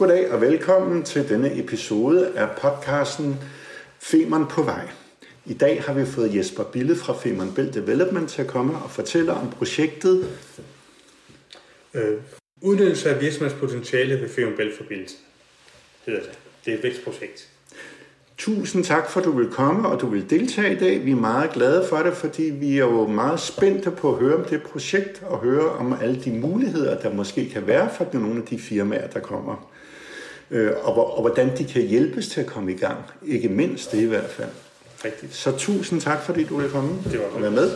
Goddag og velkommen til denne episode af podcasten Femern på vej. I dag har vi fået Jesper Bille fra Femern Belt Development til at komme og fortælle om projektet Øh, udnyttelse af virksomhedspotentiale ved Femern Bælt-forbindelsen hedder det. Det er et vækstprojekt. Tusind tak for, at du vil komme og du vil deltage i dag. Vi er meget glade for det, fordi vi er jo meget spændte på at høre om det projekt og høre om alle de muligheder, der måske kan være for nogle af de firmaer, der kommer. Øh, Og, hvor- og hvordan de kan hjælpes til at komme i gang. Ikke mindst det i hvert fald. Rigtigt. Så tusind tak, fordi du vil komme Det var og være med.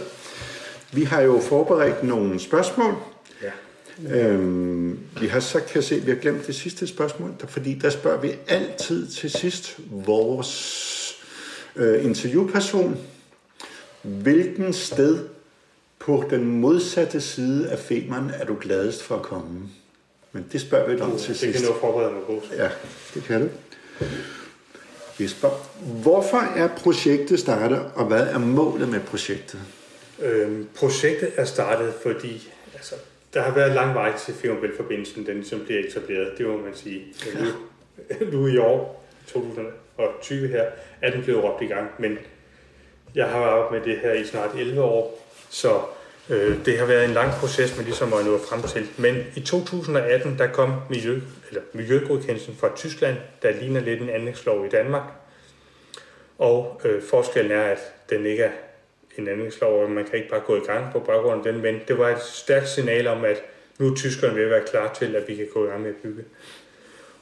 Vi har jo forberedt nogle spørgsmål. Ja. Øhm, vi har så kan se, at vi har glemt det sidste spørgsmål, fordi der spørger vi altid til sidst vores øh, interviewperson, hvilken sted på den modsatte side af Femern er du gladest for at komme? Men det spørger vi dig om til Det kan sidst. jeg nu forberede mig på. Ja, det kan du. Jesper, hvorfor er projektet startet, og hvad er målet med projektet? Øhm, projektet er startet, fordi altså, der har været lang vej til Femern Bælt-forbindelsen, den ligesom bliver etableret, det må man sige. Men Nu, nu i år, 2020 her, er den blevet råbt i gang, men jeg har arbejdet med det her i snart 11 år, så øh, det har været en lang proces med ligesom at nå frem til. Men i 2018, der kom miljø, eller miljøgodkendelsen fra Tyskland, der ligner lidt en anlægslov i Danmark. Og øh, forskellen er, at den ikke er en anlægslov, og man kan ikke bare gå i gang på baggrund af den, men det var et stærkt signal om, at nu er tyskerne ved at være klar til, at vi kan gå i gang med at bygge.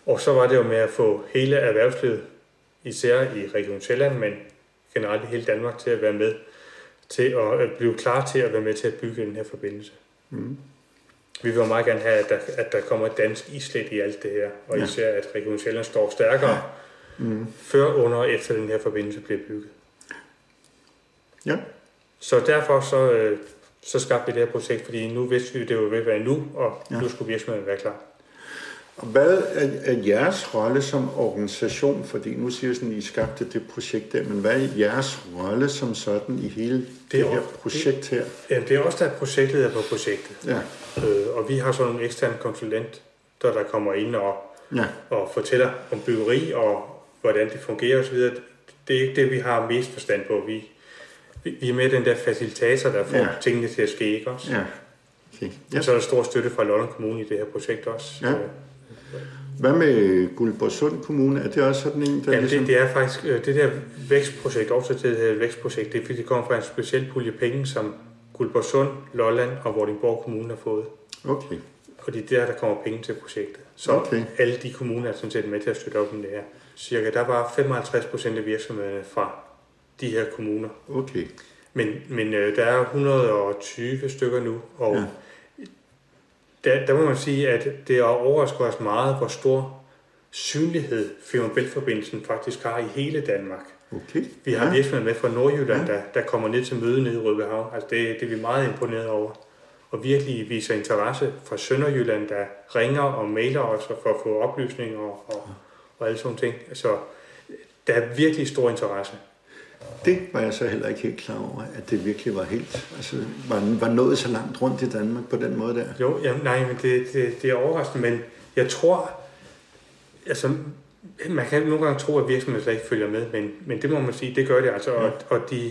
Og så var det jo med at få hele erhvervslivet, især i Region Sjælland, men generelt i hele Danmark, til at være med, til at blive klar til at være med til at bygge den her forbindelse. Mm. Vi vil jo meget gerne have, at der, at der kommer et dansk islet i alt det her, og Ja. især at Region Sjælland står stærkere, Mm. før, under og efter den her forbindelse bliver bygget. Ja. Så derfor så, øh, så skabte vi det her projekt, fordi nu vidste vi, at det var ved at være nu, og Ja. ja. nu skulle virksomheden være klar. Og hvad er, er jeres rolle som organisation? Fordi nu siger sådan, I skabte det projekt der, men hvad er jeres rolle som sådan i hele det, det er her projekt her? Jamen, det er også der er projektleder på projektet, Ja, øh, og vi har sådan nogle eksterne konsulenter, der kommer ind og, ja, og fortæller om byggeri og hvordan det fungerer osv. Det er ikke det, vi har mest forstand på. Vi, vi er med den der facilitator, der får Ja. tingene til at ske, ikke også? ja. Okay. Ja. Og så er der stor støtte fra Lolland Kommune i det her projekt også. Ja. Øh, Hvad med Guldborgsund Kommune? Er det også sådan en, der Jamen, ligesom... det, det er faktisk øh, det der vækstprojekt, også det her vækstprojekt, det er fordi det kommer fra en speciel pulje penge, som Guldborgsund, Lolland og Vordingborg Kommune har fået. Okay, Og det er der, der kommer penge til projektet. Så Okay. alle de kommuner er sådan set med til at støtte op om det her. Cirka, der var 55 procent af virksomhederne fra de her kommuner. okay. Men, men øh, der er 120 stykker nu, og Ja. Der, der må man sige, at det har overrasket os meget, hvor stor synlighed Femern Bælt-forbindelsen faktisk har i hele Danmark. Okay. Vi har ja. virksomheder med fra Nordjylland, Ja. der, der kommer ned til møde nede i Rødbehav. Altså det, det er vi meget imponeret over. Og virkelig viser interesse fra Sønderjylland, der ringer og mailer os for at få oplysninger og, og, og alle sådan ting. Så der er virkelig stor interesse. Det var jeg så heller ikke helt klar over, at det virkelig var helt, altså var, var nået så langt rundt i Danmark på den måde der. Jo, jamen, nej, men det, det, det er overraskende, men jeg tror, altså, man kan nogle gange tro, at virksomheder slet ikke følger med, men, men det må man sige, det gør det altså, og, og de,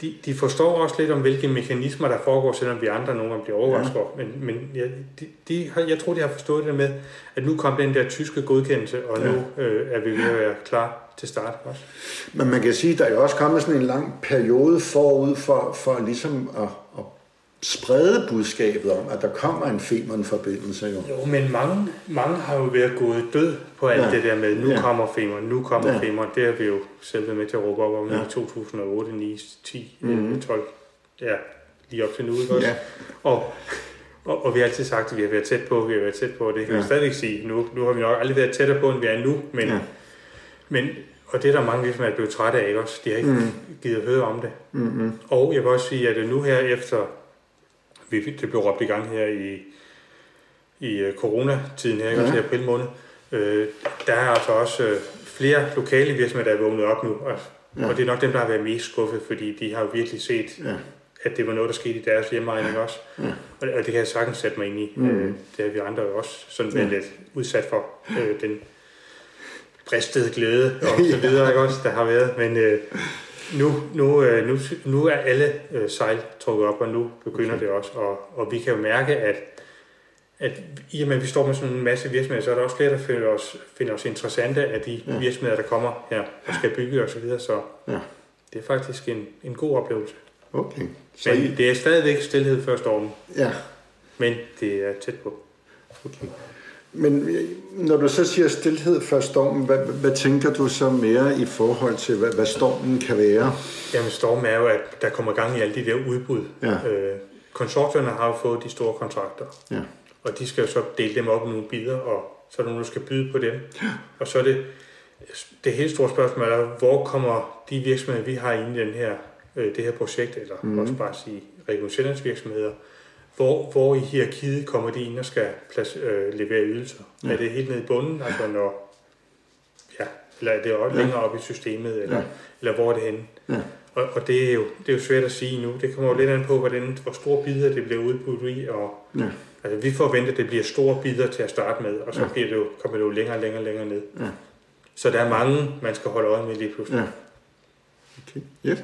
de, de forstår også lidt om, hvilke mekanismer, der foregår, selvom vi andre nogle gange bliver overrasket over, men, men ja, de, de har, jeg tror, de har forstået det med, at nu kom den der tyske godkendelse, og nu øh, er vi ved at være klar til start også. Men man kan sige, at der er jo også kommet sådan en lang periode forud for, for ligesom at, at sprede budskabet om, at der kommer en Femern-forbindelse jo. Jo, men mange, mange har jo været gået død på alt Ja. det der med, nu Ja. kommer Femern, nu kommer Ja. Femern. Det har vi jo selv været med til at råbe op om Ja. i 2008, 9, 10, Mhm. 11, 12. Ja, lige op til nu, ikke også? Ja, Og, og, og, vi har altid sagt, at vi har været tæt på, vi har været tæt på, og det kan Ja. vi stadigvæk sige. Nu, nu har vi nok aldrig været tættere på, end vi er nu, men, ja. men og det er der mange virksomheder, der er blevet trætte af, ikke også? De har ikke Mm. givet at høre om det. mm-hmm. Og jeg vil også sige, at nu her efter, vi, det blev råbt i gang her i, i øh, coronatiden her, Ja. ja. i april måned, øh, der er altså også øh, flere lokale virksomheder, der er vågnet op nu, og, Ja. ja. og det er nok dem, der har været mest skuffet, fordi de har jo virkelig set ja. at det var noget, der skete i deres hjemmeegning også. Ja. Og, og det kan jeg sagtens sætte mig ind i. Mm. Øh, det har vi andre jo også sådan ja. lidt udsat for. Øh, den bristede glæde og så videre, ikke også, der har været. Men øh, nu, nu, øh, nu, nu er alle øh, sejl trukket op, og nu begynder okay. det også. Og, og vi kan jo mærke, at, at i og med, at vi står med sådan en masse virksomheder, så er der også flere, der finder os, finder os interessante af de ja. virksomheder, der kommer her og skal bygge osv. Så, videre. så ja. det er faktisk en, en god oplevelse. Okay. Så Men I... det er stadigvæk stillhed før stormen. Ja. Men det er tæt på. Okay. Men øh, når du så siger stillhed før stormen, hvad, hvad tænker du så mere i forhold til, hvad, hvad stormen kan være? Jamen stormen er jo, at der kommer gang i alle de der udbud. Ja. Øh, konsortierne har jo fået de store kontrakter. Ja. Og de skal jo så dele dem op i nogle bidder, og så er der nogen, der skal byde på dem. Ja. Og så er det, det helt store spørgsmål er, hvor kommer de virksomheder, vi har inde i den her, øh, det her projekt, eller mm. også bare sige Region virksomheder, hvor, hvor i hierarkiet kommer de ind og skal plads, øh, levere ydelser? Ja. Er det helt nede i bunden, altså når, ja, eller er det også ja. længere op i systemet, eller, ja. eller hvor er det henne? Ja. Og, og det, er jo, det er jo svært at sige nu. Det kommer jo lidt an på, hvordan, hvor store bidder det bliver udbudt i, og ja. altså, vi forventer, at det bliver store bidder til at starte med, og så ja. bliver det jo, kommer det jo længere og længere, længere ned. Ja. Så der er mange, man skal holde øje med lige pludselig. Ja. Okay. Yeah.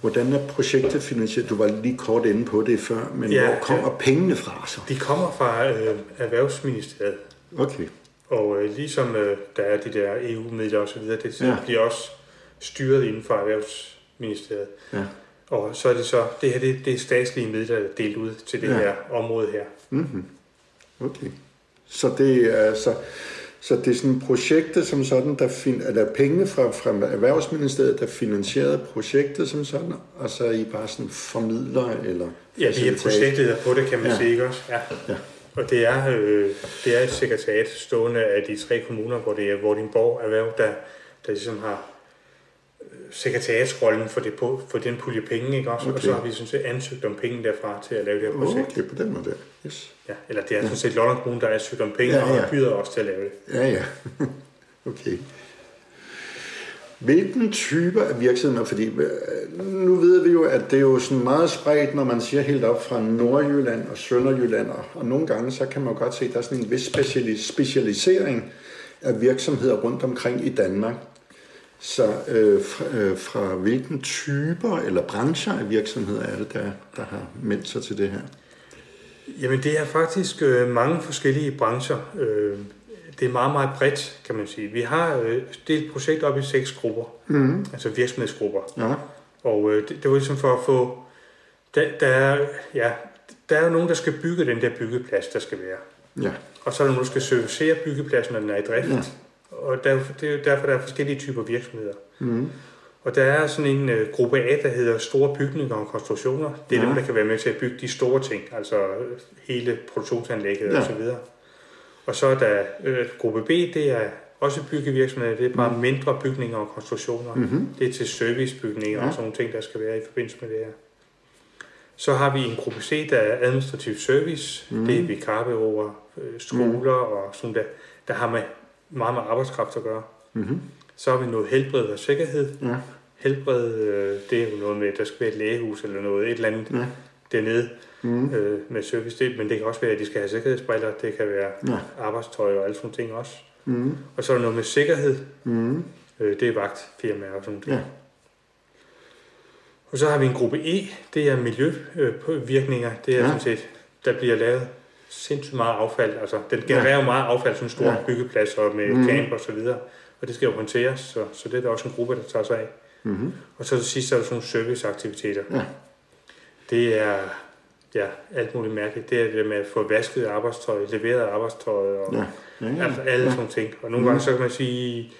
Hvordan er projektet finansieret? Du var lige kort inde på det før, men ja, hvor kommer pengene fra så? De kommer fra øh, Erhvervsministeriet. Okay. Og øh, ligesom øh, der er de der EU-midler osv., det ja. bliver også styret inden for Erhvervsministeriet. Ja. Og så er det så, det her det, det er statslige midler, der er delt ud til det ja. her område her. Mm-hmm. Okay. Så det er så... Så det er sådan projektet som sådan, der, fin, der pengene fra, fra Erhvervsministeriet, der finansierede projektet som sådan, og så er I bare sådan formidler eller... Ja, vi er projektet på det, kan man ja. sige, ikke også? Ja. ja. Og det er, øh, det er et sekretariat stående af de tre kommuner, hvor det er Vordingborg Erhverv, der, der ligesom har sekretariatsrollen for, det, på, for den pulje penge, ikke også? Okay. Og så har vi sådan set ansøgt om penge derfra til at lave det her projekt. Okay, på den måde Yes. Ja, eller det er ja. sådan set Lolland Kommune, der har ansøgt om penge, ja, ja. og byder også til at lave det. Ja, ja. okay. Hvilken typer af virksomheder, fordi øh, nu ved vi jo, at det er jo sådan meget spredt, når man siger helt op fra Nordjylland og Sønderjylland, og nogle gange så kan man godt se, at der er sådan en vis specialisering af virksomheder rundt omkring i Danmark. Så øh, fra, øh, fra hvilken typer eller brancher af virksomheder er det, der, der har meldt sig til det her? Jamen det er faktisk øh, mange forskellige brancher. Øh, det er meget, meget bredt, kan man sige. Vi har øh, delt projekt op i seks grupper, mm. altså virksomhedsgrupper. Ja. Og øh, det, det var ligesom for at få... Der, der, er, ja, der er jo nogen, der skal bygge den der byggeplads, der skal være. Ja. Og så er der nogen, der skal servicere byggepladsen, når den er i drift. Ja og der, det er derfor, der er forskellige typer virksomheder. Mm. Og der er sådan en uh, gruppe A, der hedder store bygninger og konstruktioner. Det er ja. dem, der kan være med til at bygge de store ting, altså hele produktionsanlægget ja. osv. Og så er der uh, gruppe B, det er også byggevirksomheder, det er bare mm. mindre bygninger og konstruktioner. Mm-hmm. Det er til servicebygninger ja. og sådan nogle ting, der skal være i forbindelse med det her. Så har vi en gruppe C, der er administrativ service. Mm. Det er vikarbyråer, øh, skoler mm. og sådan der, der har med meget med arbejdskraft at gøre. Mm-hmm. Så har vi noget helbred og sikkerhed. Ja. Helbred, øh, det er jo noget med, at der skal være et lægehus eller noget, et eller andet ja. dernede mm. øh, med service. Det, men det kan også være, at de skal have sikkerhedsbriller, det kan være ja. arbejdstøj og alle sådan ting også. Mm. Og så er der noget med sikkerhed. Mm. Øh, det er vagtfirmaer og sådan noget. Ja. Og så har vi en gruppe E, det er miljøvirkninger. Det er ja. sådan set, der bliver lavet sindssygt meget affald. Altså, den genererer jo meget affald, sådan store ja. byggepladser med mm. camp og så videre. Og det skal jo håndteres, så, så det er der også en gruppe, der tager sig af. Mm-hmm. Og så til sidst så er der sådan nogle serviceaktiviteter. Ja. Det er ja, alt muligt mærkeligt. Det er det med at få vasket arbejdstøj, leveret arbejdstøj og ja. Ja, ja. Altså alle ja. sådan ting. Og nogle mm. gange så kan man sige,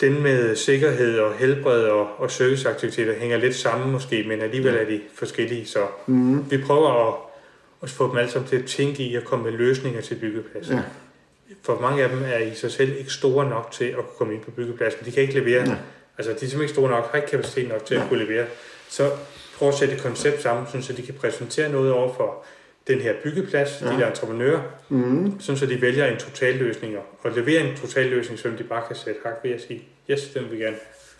den med sikkerhed og helbred og, og serviceaktiviteter hænger lidt sammen måske, men alligevel er de forskellige. Så mm. vi prøver at og få dem alle sammen til at tænke i at komme med løsninger til byggepladsen. Ja. For mange af dem er i sig selv ikke store nok til at komme ind på byggepladsen. De kan ikke levere, ja. altså de er simpelthen ikke store nok, har ikke kapacitet nok til ja. at kunne levere. Så prøv at sætte et koncept sammen, så de kan præsentere noget over for den her byggeplads, ja. de der entreprenører, mm. sådan så de vælger en totalløsning og leverer en totalløsning, som de bare kan sætte hak ved at sige, yes, den vil vi gerne.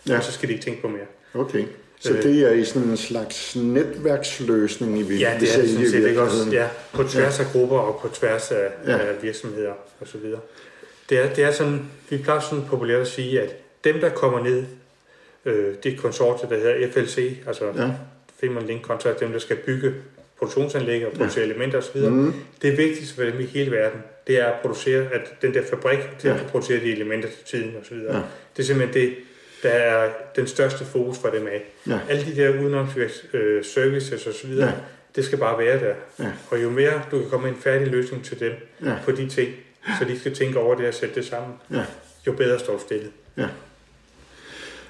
Ja. Og så skal de ikke tænke på mere. Okay. Så det er i sådan en slags netværksløsning i Ja, det er det sådan set ikke også. Ja, på tværs af grupper og på tværs af, ja. af virksomheder og så videre. Det er, det er sådan, vi plejer sådan populært at sige, at dem, der kommer ned, øh, det konsortium, der hedder FLC, altså ja. Femern Link Contract, dem, der skal bygge produktionsanlæg og producere ja. elementer osv. Mm. Det vigtigste for dem i hele verden, det er at producere, at den der fabrik til ja. at producere de elementer til tiden osv. Ja. Det er simpelthen det, der er den største fokus for dem af. Ja. Alle de der udenomsvirks øh, services osv., ja. det skal bare være der. Ja. Og jo mere du kan komme med en færdig løsning til dem ja. på de ting, så de skal tænke over det og sætte det sammen, ja. jo bedre står du stillet. Ja.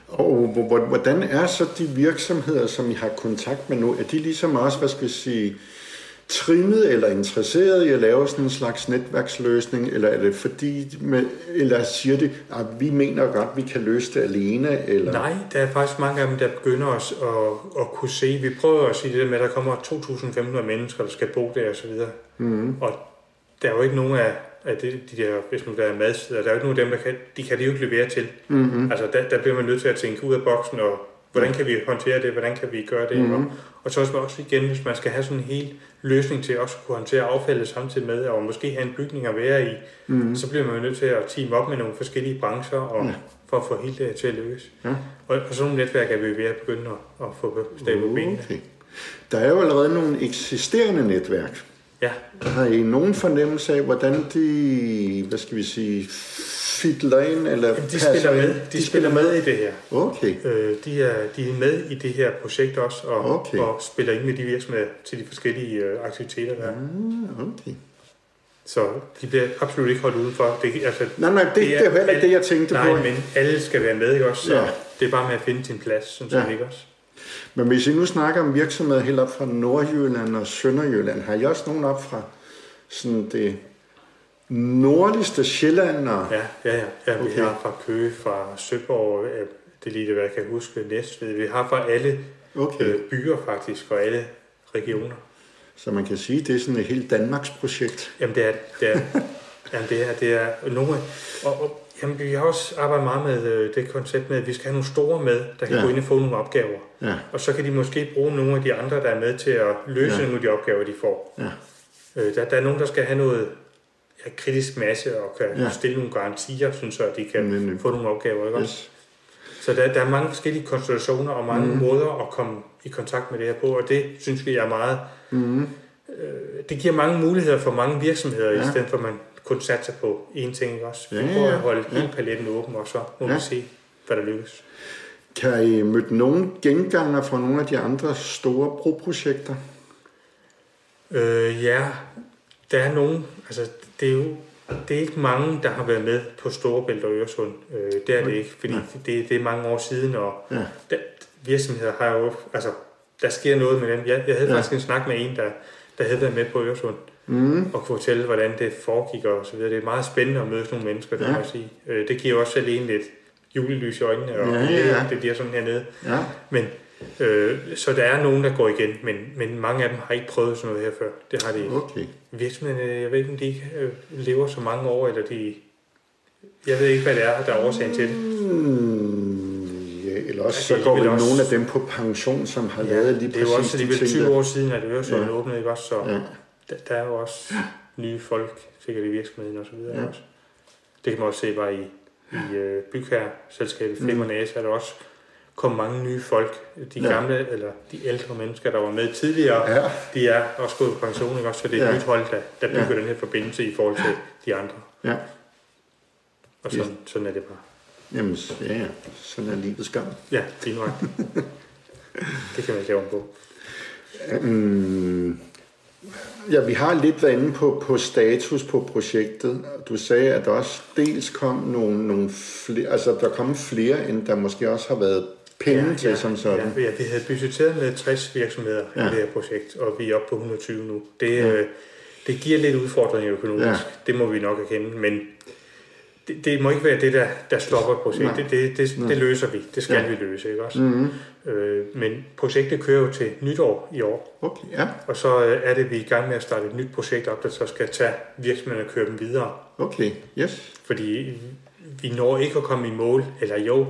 Og hvordan er så de virksomheder, som I har kontakt med nu, er de ligesom også, hvad skal jeg sige, trimmet eller interesseret i at lave sådan en slags netværksløsning, eller er det fordi, med, eller siger det, at vi mener godt, vi kan løse det alene? Eller? Nej, der er faktisk mange af dem, der begynder os at, at kunne se. Vi prøver at sige det med, at der kommer 2.500 mennesker, der skal bo der osv. Mm. Og der er jo ikke nogen af, af det, de der, hvis man der er madsteder, der er jo ikke nogen af dem, der kan, de kan det jo ikke levere til. Mm-hmm. Altså der, der bliver man nødt til at tænke ud af boksen, og hvordan kan vi håndtere det, hvordan kan vi gøre det, mm-hmm. og, og så også igen, hvis man skal have sådan en hel løsning til også at kunne håndtere affaldet samtidig med, og måske have en bygning at være i, mm-hmm. så bliver man nødt til at team op med nogle forskellige brancher, og, ja. for at få hele det til at lykkes. Ja. Og, og sådan nogle netværk er vi ved at begynde at, at få stablet på benene. Okay. Der er jo allerede nogle eksisterende netværk. Ja. Har I nogen fornemmelse af, hvordan de, hvad skal vi sige, fitler ind? Eller Jamen, de spiller med. De, de spiller med i det her. Okay. Øh, de, er, de er med i det her projekt også, og, okay. og spiller ind med de virksomheder til de forskellige øh, aktiviteter, der er. Ah, okay. Så de bliver absolut ikke holdt udenfor. Det, altså, nej, nej, det, det, er, det er heller ikke det, jeg tænkte nej, på. Nej, men alle skal være med, ikke også? Så ja. det er bare med at finde sin plads, synes ja. jeg ikke også? Men hvis I nu snakker om virksomheder helt op fra Nordjylland og Sønderjylland, har I også nogen op fra sådan det nordligste Sjælland? Og... Ja, ja, ja. ja okay. vi har fra Køge, fra Søborg, det er lige det, hvad jeg kan huske, Næstved. Vi har fra alle okay. øh, byer faktisk, og alle regioner. Så man kan sige, det er sådan et helt Danmarks projekt? Jamen det er det. Er, jamen, det er, det er nogle, og, og Jamen, vi har også arbejdet meget med øh, det koncept med, at vi skal have nogle store med, der kan ja. gå ind og få nogle opgaver. Ja. Og så kan de måske bruge nogle af de andre, der er med til at løse ja. nogle af de opgaver, de får. Ja. Øh, der, der er nogen, der skal have noget ja, kritisk masse og kan ja. stille nogle garantier, synes jeg, at de kan mm. få nogle opgaver. Ikke? Yes. Så der, der er mange forskellige konstellationer og mange mm. måder at komme i kontakt med det her på, og det synes vi er meget... Mm. Øh, det giver mange muligheder for mange virksomheder, ja. i stedet for at man kun satser på én ting, ikke også? Vi ja, prøver at holde ja. hele paletten åben, og så må ja. vi se, hvad der lykkes. Kan I møde nogle genganger fra nogle af de andre store broprojekter? Øh, ja, der er nogen. Altså, det er jo det er ikke mange, der har været med på Storebælt og Øresund. Øh, det er det ikke, fordi det, det er mange år siden, og ja. der, virksomheder har jo, altså, der sker noget med dem. Jeg, jeg havde ja. faktisk en snak med en, der, der havde været med på Øresund, mm. og kunne fortælle, hvordan det foregik og så videre. Det er meget spændende at møde nogle mennesker, det ja. må jeg sige. Øh, det giver også selv en lidt julelys i øjnene, og ja, ja, ja. det, det bliver sådan hernede. Ja. Men, øh, så der er nogen, der går igen, men, men mange af dem har ikke prøvet sådan noget her før. Det har de ikke. Okay. Virksomhederne, jeg ved ikke, om de ikke øh, lever så mange år, eller de... Jeg ved ikke, hvad det er, der er årsagen til det. Mm, ja, eller også så går vel også... nogle af dem på pension, som har ja, lavet lige præcis Det er jo også de, de 20 år siden, at Øresund ja. åbnede, ikke også? Så, ja der, der er jo også nye folk, sikkert i virksomheden og så videre ja. også. Det kan man også se bare i, i uh, bygherreselskabet Flimmer mm. er der også kommet mange nye folk. De ja. gamle, eller de ældre mennesker, der var med tidligere, ja. de er også gået på pension, ikke? Også, så det er et ja. nyt hold, der, der bygger ja. den her forbindelse i forhold til de andre. Ja. Og sådan, ja. sådan er det bare. Jamen, ja, ja. Sådan er livets gang. Ja, det er nok. det kan man ikke lave på. Um, Ja, vi har lidt været inde på, på status på projektet. Du sagde, at der også dels kom nogle, nogle flere, altså der kom flere, end der måske også har været penge ja, til ja, som sådan. Ja, vi havde budgetteret med 60 virksomheder ja. i det her projekt, og vi er oppe på 120 nu. Det, ja. øh, det giver lidt udfordringer økonomisk, ja. det må vi nok erkende, men det, det må ikke være det, der, der stopper projektet. Det, det, det, det løser vi. Det skal ja. vi løse, ikke også? Mm-hmm. Øh, men projektet kører jo til nytår i år. Okay, ja. Og så øh, er det, vi er i gang med at starte et nyt projekt op, der så skal tage virksomheden og køre dem videre. Okay, yes. Fordi vi når ikke at komme i mål, eller jo,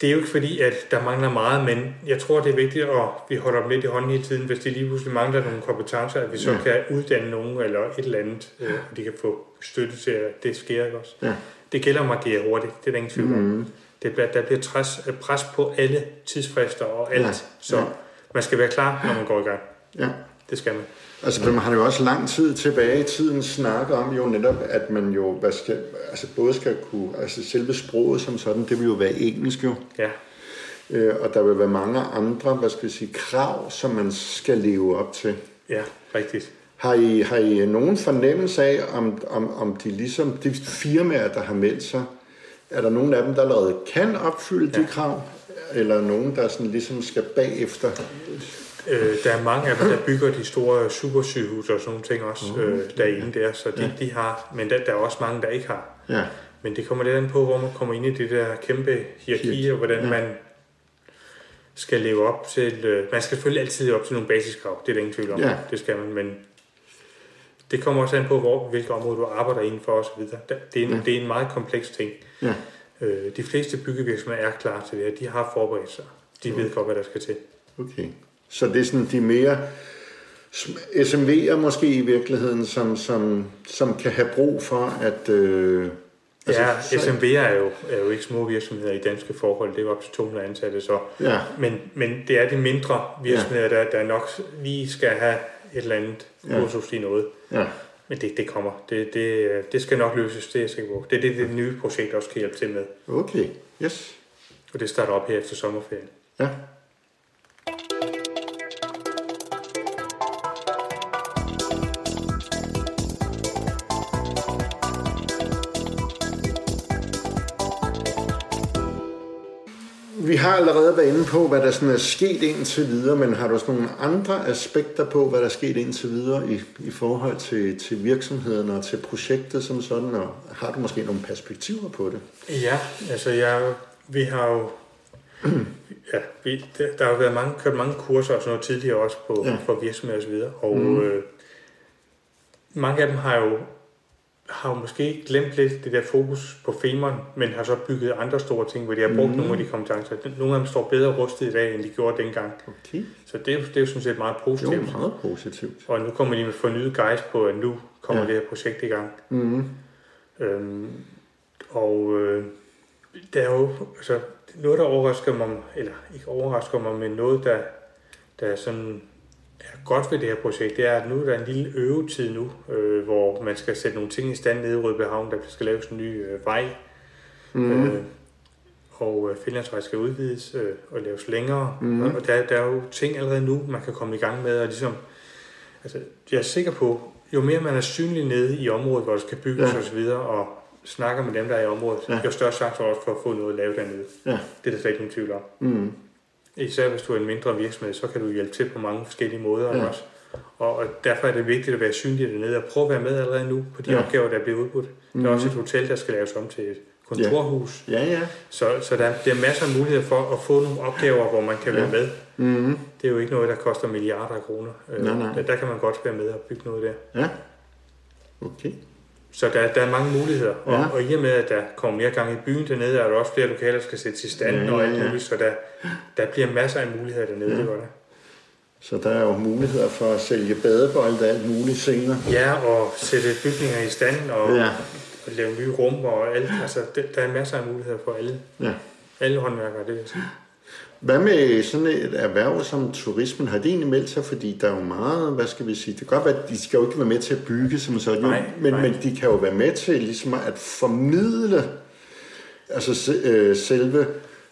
det er jo ikke fordi, at der mangler meget, men jeg tror, det er vigtigt, at vi holder dem lidt i hånden hele tiden, hvis de lige pludselig mangler nogle kompetencer, at vi så ja. kan uddanne nogen eller et eller andet, øh, og de kan få støtte til, at det sker ikke også. Ja. Det gælder om at agere hurtigt, det er der ingen tvivl om. Mm. Det bliver, der bliver pres, pres på alle tidsfrister og alt, Ja. så Ja. man skal være klar, når man går i gang. Ja. Det skal man. Altså, man har jo også lang tid tilbage i tiden snakket om jo netop, at man jo hvad skal, altså både skal kunne, altså selve sproget som sådan, det vil jo være engelsk jo, Ja, øh, og der vil være mange andre, hvad skal vi sige, krav, som man skal leve op til. ja, rigtigt. Har I, har I nogen fornemmelse af, om, om, om de ligesom, de firmaer, der har meldt sig, er der nogen af dem, der allerede kan opfylde ja. de krav, eller nogen, der sådan ligesom skal bagefter? Øh, der er mange af dem, der bygger de store supersygehuse og sådan nogle ting også øh, derinde der, så de, de har, men der, der er også mange, der ikke har. Ja, Men det kommer lidt an på, hvor man kommer ind i det der kæmpe hierarki, og hvordan man skal leve op til... Øh, man skal selvfølgelig altid leve op til nogle basiskrav, det er der ingen tvivl om. Ja. Det skal man, men det kommer også an på, hvor, hvilke områder du arbejder indenfor osv. Det er, en, det er en meget kompleks ting. ja, Øh, de fleste byggevirksomheder er klar til det her. De har forberedt sig. De ved godt, hvad der skal til. okay. Så det er sådan de mere sm- SMV'er måske i virkeligheden, som, som, som kan have brug for at... Øh, Altså, ja, så- SMV'er er jo, er jo ikke små virksomheder i danske forhold. Det er jo op til 200 ansatte, så Ja, Men, men det er de mindre virksomheder, ja. der, der nok lige skal have et eller andet Ja. kursus i noget. ja, Men det, det kommer. Det, det, det skal nok løses, det er jeg sikker på. Det er det, det nye projekt også kan hjælpe til med. okay, yes, Og det starter op her efter sommerferien. ja. Vi har allerede været inde på, hvad der sådan er sket indtil videre, men har du sådan nogle andre aspekter på, hvad der er sket indtil videre i, i forhold til, til virksomheden og til projektet som sådan, og har du måske nogle perspektiver på det? Ja, altså jeg, vi har jo... Ja, vi, der, der har været mange, kørt mange kurser og sådan noget tidligere også på, ja. for virksomheder og så videre. Og mm. øh, mange af dem har jo, har måske glemt lidt det der fokus på femeren, men har så bygget andre store ting, hvor de har brugt mm. nogle af de kompetencer. Nogle af dem står bedre rustet i dag, end de gjorde dengang. Okay, Så det er, jo- det er jo sådan set meget det er positivt. meget positivt. Og nu kommer de med fornyet gejst på, at nu kommer Ja. det her projekt i gang. Mm. Øhm, og øh, der er jo altså, noget, der overrasker mig, eller ikke overrasker mig, men noget, der, der er sådan godt ved det her projekt, det er, at nu er der en lille øvetid nu, øh, hvor man skal sætte nogle ting i stand nede i Rødbehavn, der skal laves en ny øh, vej, Mm. øh, og øh, Finlandsvej skal udvides øh, og laves længere, Mhm. og der, der er jo ting allerede nu, man kan komme i gang med, og ligesom, altså, jeg er sikker på, jo mere man er synlig nede i området, hvor der skal bygges Ja. ja. og så videre, og snakker med dem, der er i området, Ja. jo større chance også for at få noget lavet dernede. Ja. Det er der slet ikke nogen tvivl om. Mm. Især hvis du er en mindre virksomhed, så kan du hjælpe til på mange forskellige måder Ja. også. Og, derfor er det vigtigt at være synlig dernede og prøve at være med allerede nu på de Ja. ja. opgaver, der bliver udbudt. Der er Mhm. også et hotel, der skal laves om til et kontorhus. Ja, ja. Så, så der, der er masser af muligheder for at få nogle opgaver, hvor man kan Ja. være med. Mm. Det er jo ikke noget, der koster milliarder af kroner. Øh, Nej, nej. Der, der kan man godt være med og bygge noget der. Ja. Okay. Så der, der er mange muligheder. Og, Ja. og i og med, at der kommer mere gang i byen dernede, er der også flere lokaler, der skal sættes i stand Ja, og ja, alt ja. muligt. Så der, der bliver masser af muligheder dernede. Ja. Det der. Så der er jo muligheder for at sælge badebolde og alt muligt senere. Ja, og sætte bygninger i stand og, Ja. ja. og lave nye rum og alt. Altså, det, der er masser af muligheder for alle, Ja. alle håndværkere, det vil jeg sige. Hvad med sådan et erhverv som turismen? Har det egentlig meldt sig? Fordi der er jo meget, hvad skal vi sige, det kan godt være, at de skal jo ikke være med til at bygge som sådan, Nej, men, nej. men de kan jo være med til ligesom at formidle altså se- øh, selve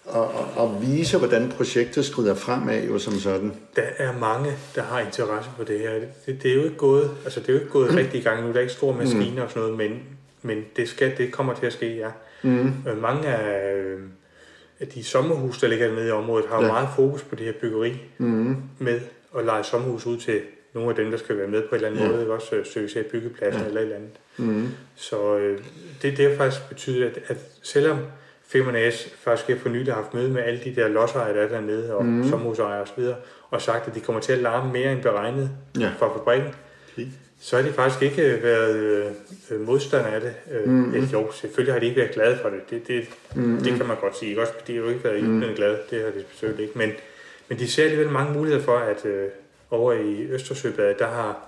og, og, og vise, hvordan projektet skrider fremad jo som sådan. Der er mange, der har interesse for det her. Det, det er jo ikke gået, altså det er jo ikke gået rigtig i gang nu. Der er ikke store maskiner og sådan noget, men, men det, skal, det kommer til at ske, ja. Mm. Øh, Mange af, øh, af de sommerhus, der ligger nede i området, har jo Ja. meget fokus på det her byggeri Mm. med at lege sommerhus ud til nogle af dem, der skal være med på en eller anden Ja. måde, også øh, søge sig byggepladsen Ja. eller et eller andet. Mm. Så øh, det, det har faktisk betydet, at, at selvom Femern AS faktisk her for nylig har haft møde med alle de der lodsejere, der er dernede, og mm. sommerhusejere osv., og sagt, at de kommer til at larme mere end beregnet Ja. fra fabrikken, Okay. Så har de faktisk ikke været øh, modstandere af det. Øh, mm. Jo, selvfølgelig har de ikke været glade for det. Det, det, Mm. mm. det kan man godt sige. Ikke? Også, de har jo ikke været mm. glade. Det har de selvfølgelig ikke. Men, men de ser alligevel mange muligheder for, at øh, over i Østersøbadet, der har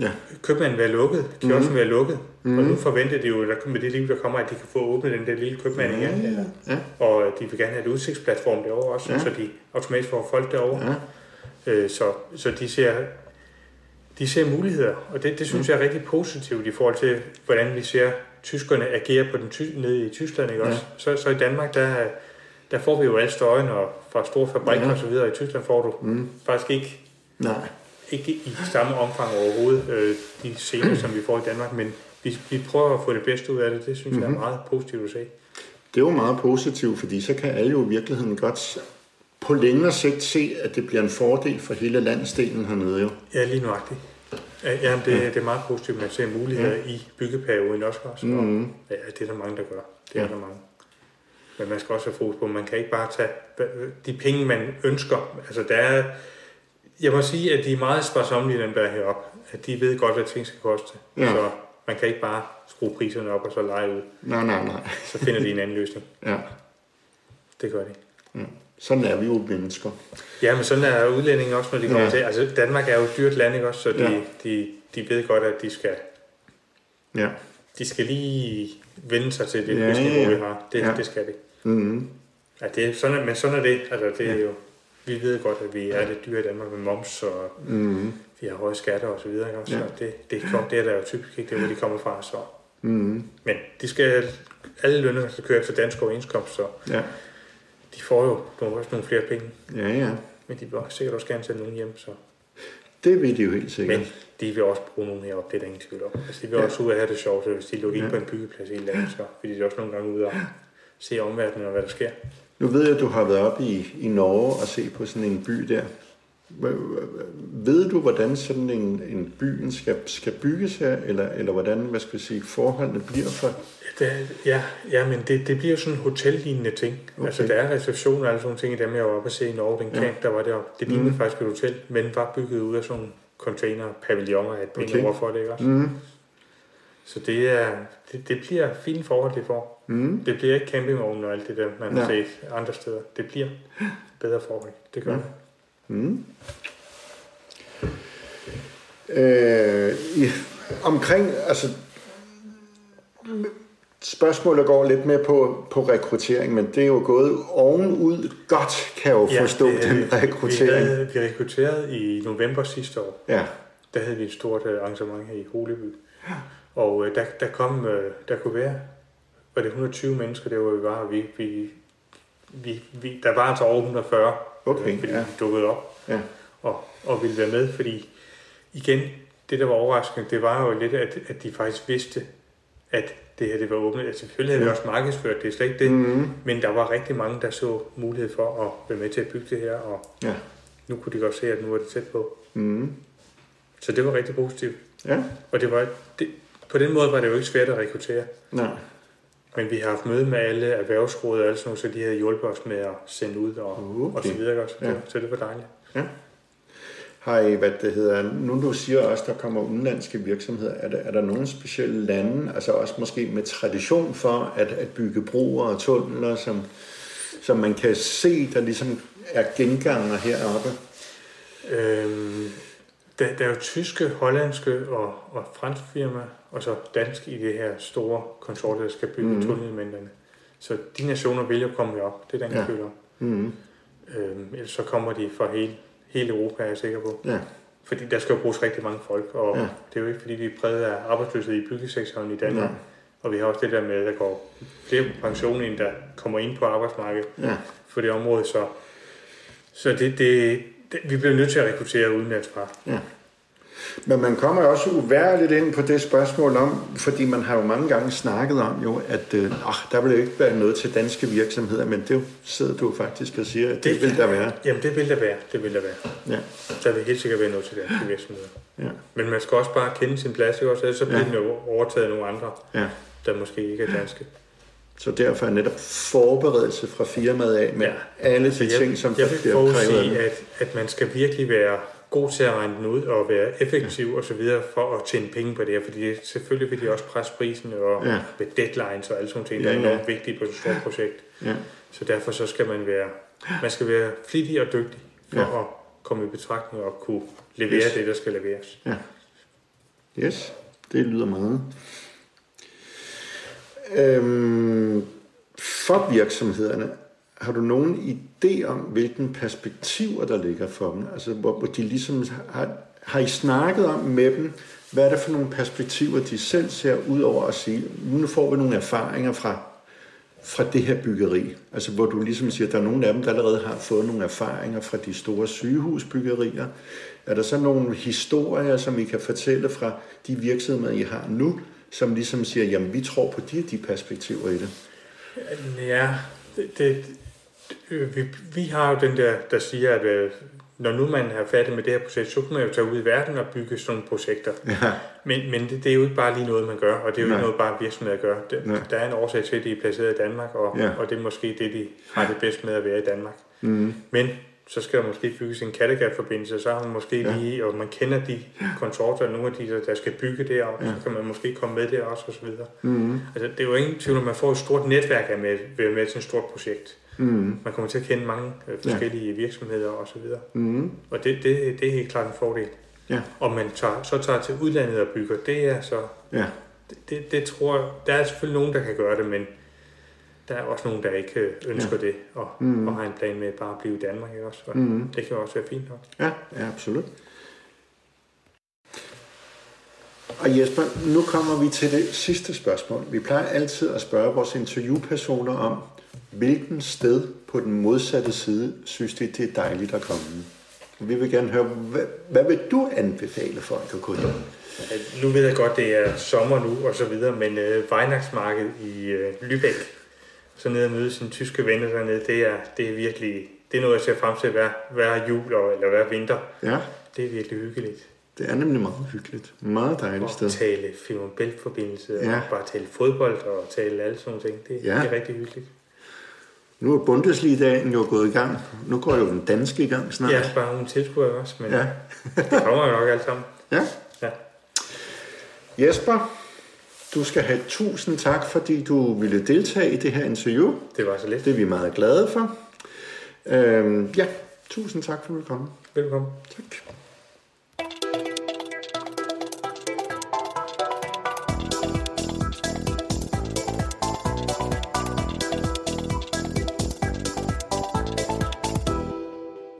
Ja. købmanden været lukket, kiosken mm. været lukket. Mm. Og nu forventer de jo, at med det liv, der kommer, at de kan få åbnet den der lille købmand Ja, igen. ja, ja. Og øh, de vil gerne have et udsigtsplatform derovre også, ja. så de automatisk får folk derovre. Ja. Øh, så, så de ser, de ser muligheder, og det, det synes jeg er rigtig positivt i forhold til, hvordan vi ser tyskerne agere på den ty- nede i Tyskland. Ikke også? Så, så i Danmark, der, der får vi jo alle støjen, og fra store fabrikker Ja. og så videre. I Tyskland får du Mm. faktisk ikke, Nej. ikke i samme omfang overhovedet øh, de scener, som vi får i Danmark, men vi, vi prøver at få det bedste ud af det. Det synes mm-hmm. jeg er meget positivt at se. Det er jo meget positivt, fordi så kan alle jo i virkeligheden godt på længere sigt se, at det bliver en fordel for hele landsdelen hernede jo. Ja, lige nuagtigt. Ja, ja, det, det er meget positivt, at man ser muligheder ja. i byggeperioden også. også. Mhm. Og, ja, det er der mange, der gør. Det er Ja. der mange. Men man skal også have fokus på, man kan ikke bare tage de penge, man ønsker. Altså, der er, jeg må sige, at de er meget sparsomlige, dem der er heroppe. At de ved godt, hvad ting skal koste. Ja. Så man kan ikke bare skrue priserne op og så lege ud. Nej, nej, nej. Så finder de en anden løsning. Ja. Det gør de. ja. Sådan er vi jo mennesker. Ja, men sådan er udlændinge også, når de kommer Ja. til. Altså, Danmark er jo et dyrt land, ikke også? Så de, Ja. de, de ved godt, at de skal Ja. de skal lige vende sig til det Ja, niveau, vi har. Det, Ja. det skal de. Mm-hmm. Ja, det er sådan, men sådan er det. Altså, det er Ja. jo, vi ved godt, at vi er lidt dyre i Danmark med moms, og Mm-hmm. vi har høje skatter og så videre. Ikke? Så Ja. det, det, kom, det er der jo typisk ikke, det er, hvor de kommer fra. Så. Mm-hmm. Men de skal, alle lønninger skal køre efter dansk overenskomst, så Ja. De får jo nogle, også nogle flere penge. Ja, ja. Men de vil også sikkert også gerne sende nogen hjem, så. Det vil de jo helt sikkert. Men de vil også bruge nogen heroppe, det er der ingen tvivl om. Altså, de vil Ja. også ud af have det sjovt, så hvis de lukker Ja. ind på en byggeplads i et land, så vil de også nogle gange ud og se omverdenen og hvad der sker. Nu ved jeg, at du har været op i, i Norge og se på sådan en by der. Ved du, hvordan sådan en, en by skal, skal bygges her, eller, eller hvordan, hvad skal jeg sige, forholdene bliver for? Det, ja, ja, men det, det bliver sådan en hotellignende ting. Okay. Altså, der er receptioner og alle sådan nogle ting i dem, jeg var oppe at se i Norge. Den Ja. camp, der var deroppe. Det lignede mm. faktisk et hotel, men var bygget ud af sådan nogle container, pavilloner, et pænt Okay. ord for det, ikke også? Mm. Så det, er, det, det bliver fine forhold, det får. Mm. Det bliver ikke campingvogn og alt det der, man har Ja. set andre steder. Det bliver bedre forhold. Det gør Ja. det. Mm. Øh, i, omkring, altså, spørgsmålet går lidt mere på, på rekruttering, men det er jo gået ovenud godt, kan jeg jo forstå, det, den Vi rekruttering. havde vi rekrutterede i november sidste år. Ja, Der havde vi et stort øh, arrangement her i Holeby. Og øh, der, der kom, øh, der kunne være, var det 120 mennesker, der hvor vi var, vi, vi, vi, vi der var altså over 140, Okay, øh, fordi ja. ja. de dukkede op ja, og, og ville være med, fordi igen, det der var overraskende, det var jo lidt, at, at de faktisk vidste, at det her det var åbent. Altså, selvfølgelig havde vi Ja. også markedsført det, er slet ikke det, mm, men der var rigtig mange, der så mulighed for at være med til at bygge det her, og ja, nu kunne de godt se, at nu var det tæt på. mm, Så det var rigtig positivt. ja, Og det var, det, på den måde var det jo ikke svært at rekruttere. nej, Men vi har haft møde med alle erhvervsråd og alt sådan noget, så de havde hjulpet os med at sende ud og, Okay. og så videre. Så, det, Ja. så det var dejligt. Har I, hvad det hedder, nu du siger også, der kommer udenlandske virksomheder, er der, er der nogle specielle lande, altså også måske med tradition for at, at bygge broer og tunneler, som, som man kan se, der ligesom er genganger heroppe? Øhm, der, der er jo tyske, hollandske og, og franske firmaer, og så dansk i det her store konsortium, der skal bygge mm. tunnelelementerne. Så de nationer vil jo komme herop, det er ingen Ja. tvivl om. Mm, Øhm, ellers så kommer de fra hele, hele Europa, er jeg sikker på. ja, Fordi der skal jo bruges rigtig mange folk, og Ja. ja. det er jo ikke fordi, vi er præget af arbejdsløshed i byggesektoren i Danmark. Nej. Og vi har også det der med, at der går flere på pension, end der kommer ind på arbejdsmarkedet ja, for det område. Så, så det, det, det, vi bliver nødt til at rekruttere udenlands fra. ja. Men man kommer også uværligt ind på det spørgsmål om, fordi man har jo mange gange snakket om jo, at øh, oh, der vil jo ikke være noget til danske virksomheder, men det sidder du faktisk og siger, at det, det vil der være. Jamen, det vil der være. Det vil der være. Ja, Der vil helt sikkert være noget til danske virksomheder. ja, Men man skal også bare kende sin plads, ikke så bliver ja. den jo overtaget af nogle andre, ja. der måske ikke er danske. Så derfor er netop forberedelse fra firmaet af med ja. Ja. alle de jeg, ting, som jeg der vil bliver krævet. af forudsige, dem. at, at man skal virkelig være god til at regne den ud og være effektiv ja. og så videre for at tjene penge på det her, fordi selvfølgelig vil de også presse prisen og Ja. med deadlines og alle sådan ting, der Ja, er ja. enormt vigtige på et stort projekt. Ja. Så derfor så skal man være, man skal være flittig og dygtig for Ja. at komme i betragtning og kunne levere Yes. det, der skal leveres. Yes, det lyder meget. Øhm, for virksomhederne, har du nogen idé om, hvilken perspektiver der ligger for dem? Altså, hvor, hvor de ligesom har, har I snakket om med dem, hvad er det for nogle perspektiver, de selv ser ud over at sige, nu får vi nogle erfaringer fra, fra det her byggeri. Altså, hvor du ligesom siger, at der er nogle af dem, der allerede har fået nogle erfaringer fra de store sygehusbyggerier. Er der så nogle historier, som I kan fortælle fra de virksomheder, I har nu, som ligesom siger, jamen vi tror på de, de perspektiver i det? Ja, det, det, øh, vi, vi har jo den der, der siger, at øh, når nu man er færdig med det her projekt, så kan man jo tage ud i verden og bygge sådan nogle projekter. Ja, Men, men det, det er jo ikke bare lige noget, man gør, og det er jo Nej. ikke noget, bare virksomheder gør. Det, Nej. der er en årsag til, at de er placeret i Danmark, og, Ja. ja. og det er måske det, de har det bedst med at være i Danmark. mm, Men så skal der måske bygges en Kattegat-forbindelse, så har man måske Ja. lige, og man kender de konsorter, nogle af de, der, der skal bygge det, og Ja. så kan man måske komme med der også, og så videre. mm, Altså, det er jo ingen tvivl, at man får et stort netværk af med, ved med til et stort projekt. mm, Man kommer til at kende mange øh, forskellige ja. virksomheder og så videre. mm, Og det, det, det er helt klart en fordel. Ja. Om man tager, så tager til udlandet og bygger, det er så... ja, Det, det, det tror jeg... Der er selvfølgelig nogen, der kan gøre det, men der er også nogen, der ikke øh, ønsker ja. det, og, Mm. og har en plan med bare at blive i Danmark. Ikke også? Og mm, Det kan også være fint nok. ja, ja, absolut. Og Jesper, nu kommer vi til det sidste spørgsmål. Vi plejer altid at spørge vores interviewpersoner om, hvilken sted på den modsatte side synes de, det er dejligt at komme. Vi vil gerne høre, hvad, hvad vil du anbefale folk at gå hen? Nu ved jeg godt, det er sommer nu og så videre, men øh, Weihnachtsmarked i øh, Lübeck, så nede og møde sine tyske venner dernede, det er, det er virkelig, det er noget, jeg ser frem til hver, hver jul og, eller hver vinter. Ja, Det er virkelig hyggeligt. det er nemlig meget hyggeligt. Meget dejligt sted. Og tale Femern Bælt-forbindelse, Ja. ja. og bare tale fodbold og tale alle sådan ting. Det, Ja. det er rigtig hyggeligt. Nu er Bundesligaen jo gået i gang. Nu går jo den danske i gang snart. Ja, bare nogle tilskuere også, men Ja. ja. det kommer jo nok alt sammen. ja. Ja. Jesper, du skal have tusind tak, fordi du ville deltage i det her interview. Det var så lidt. Det er vi meget glade for. Øhm, ja, tusind tak for at du kom. Velkommen. Tak.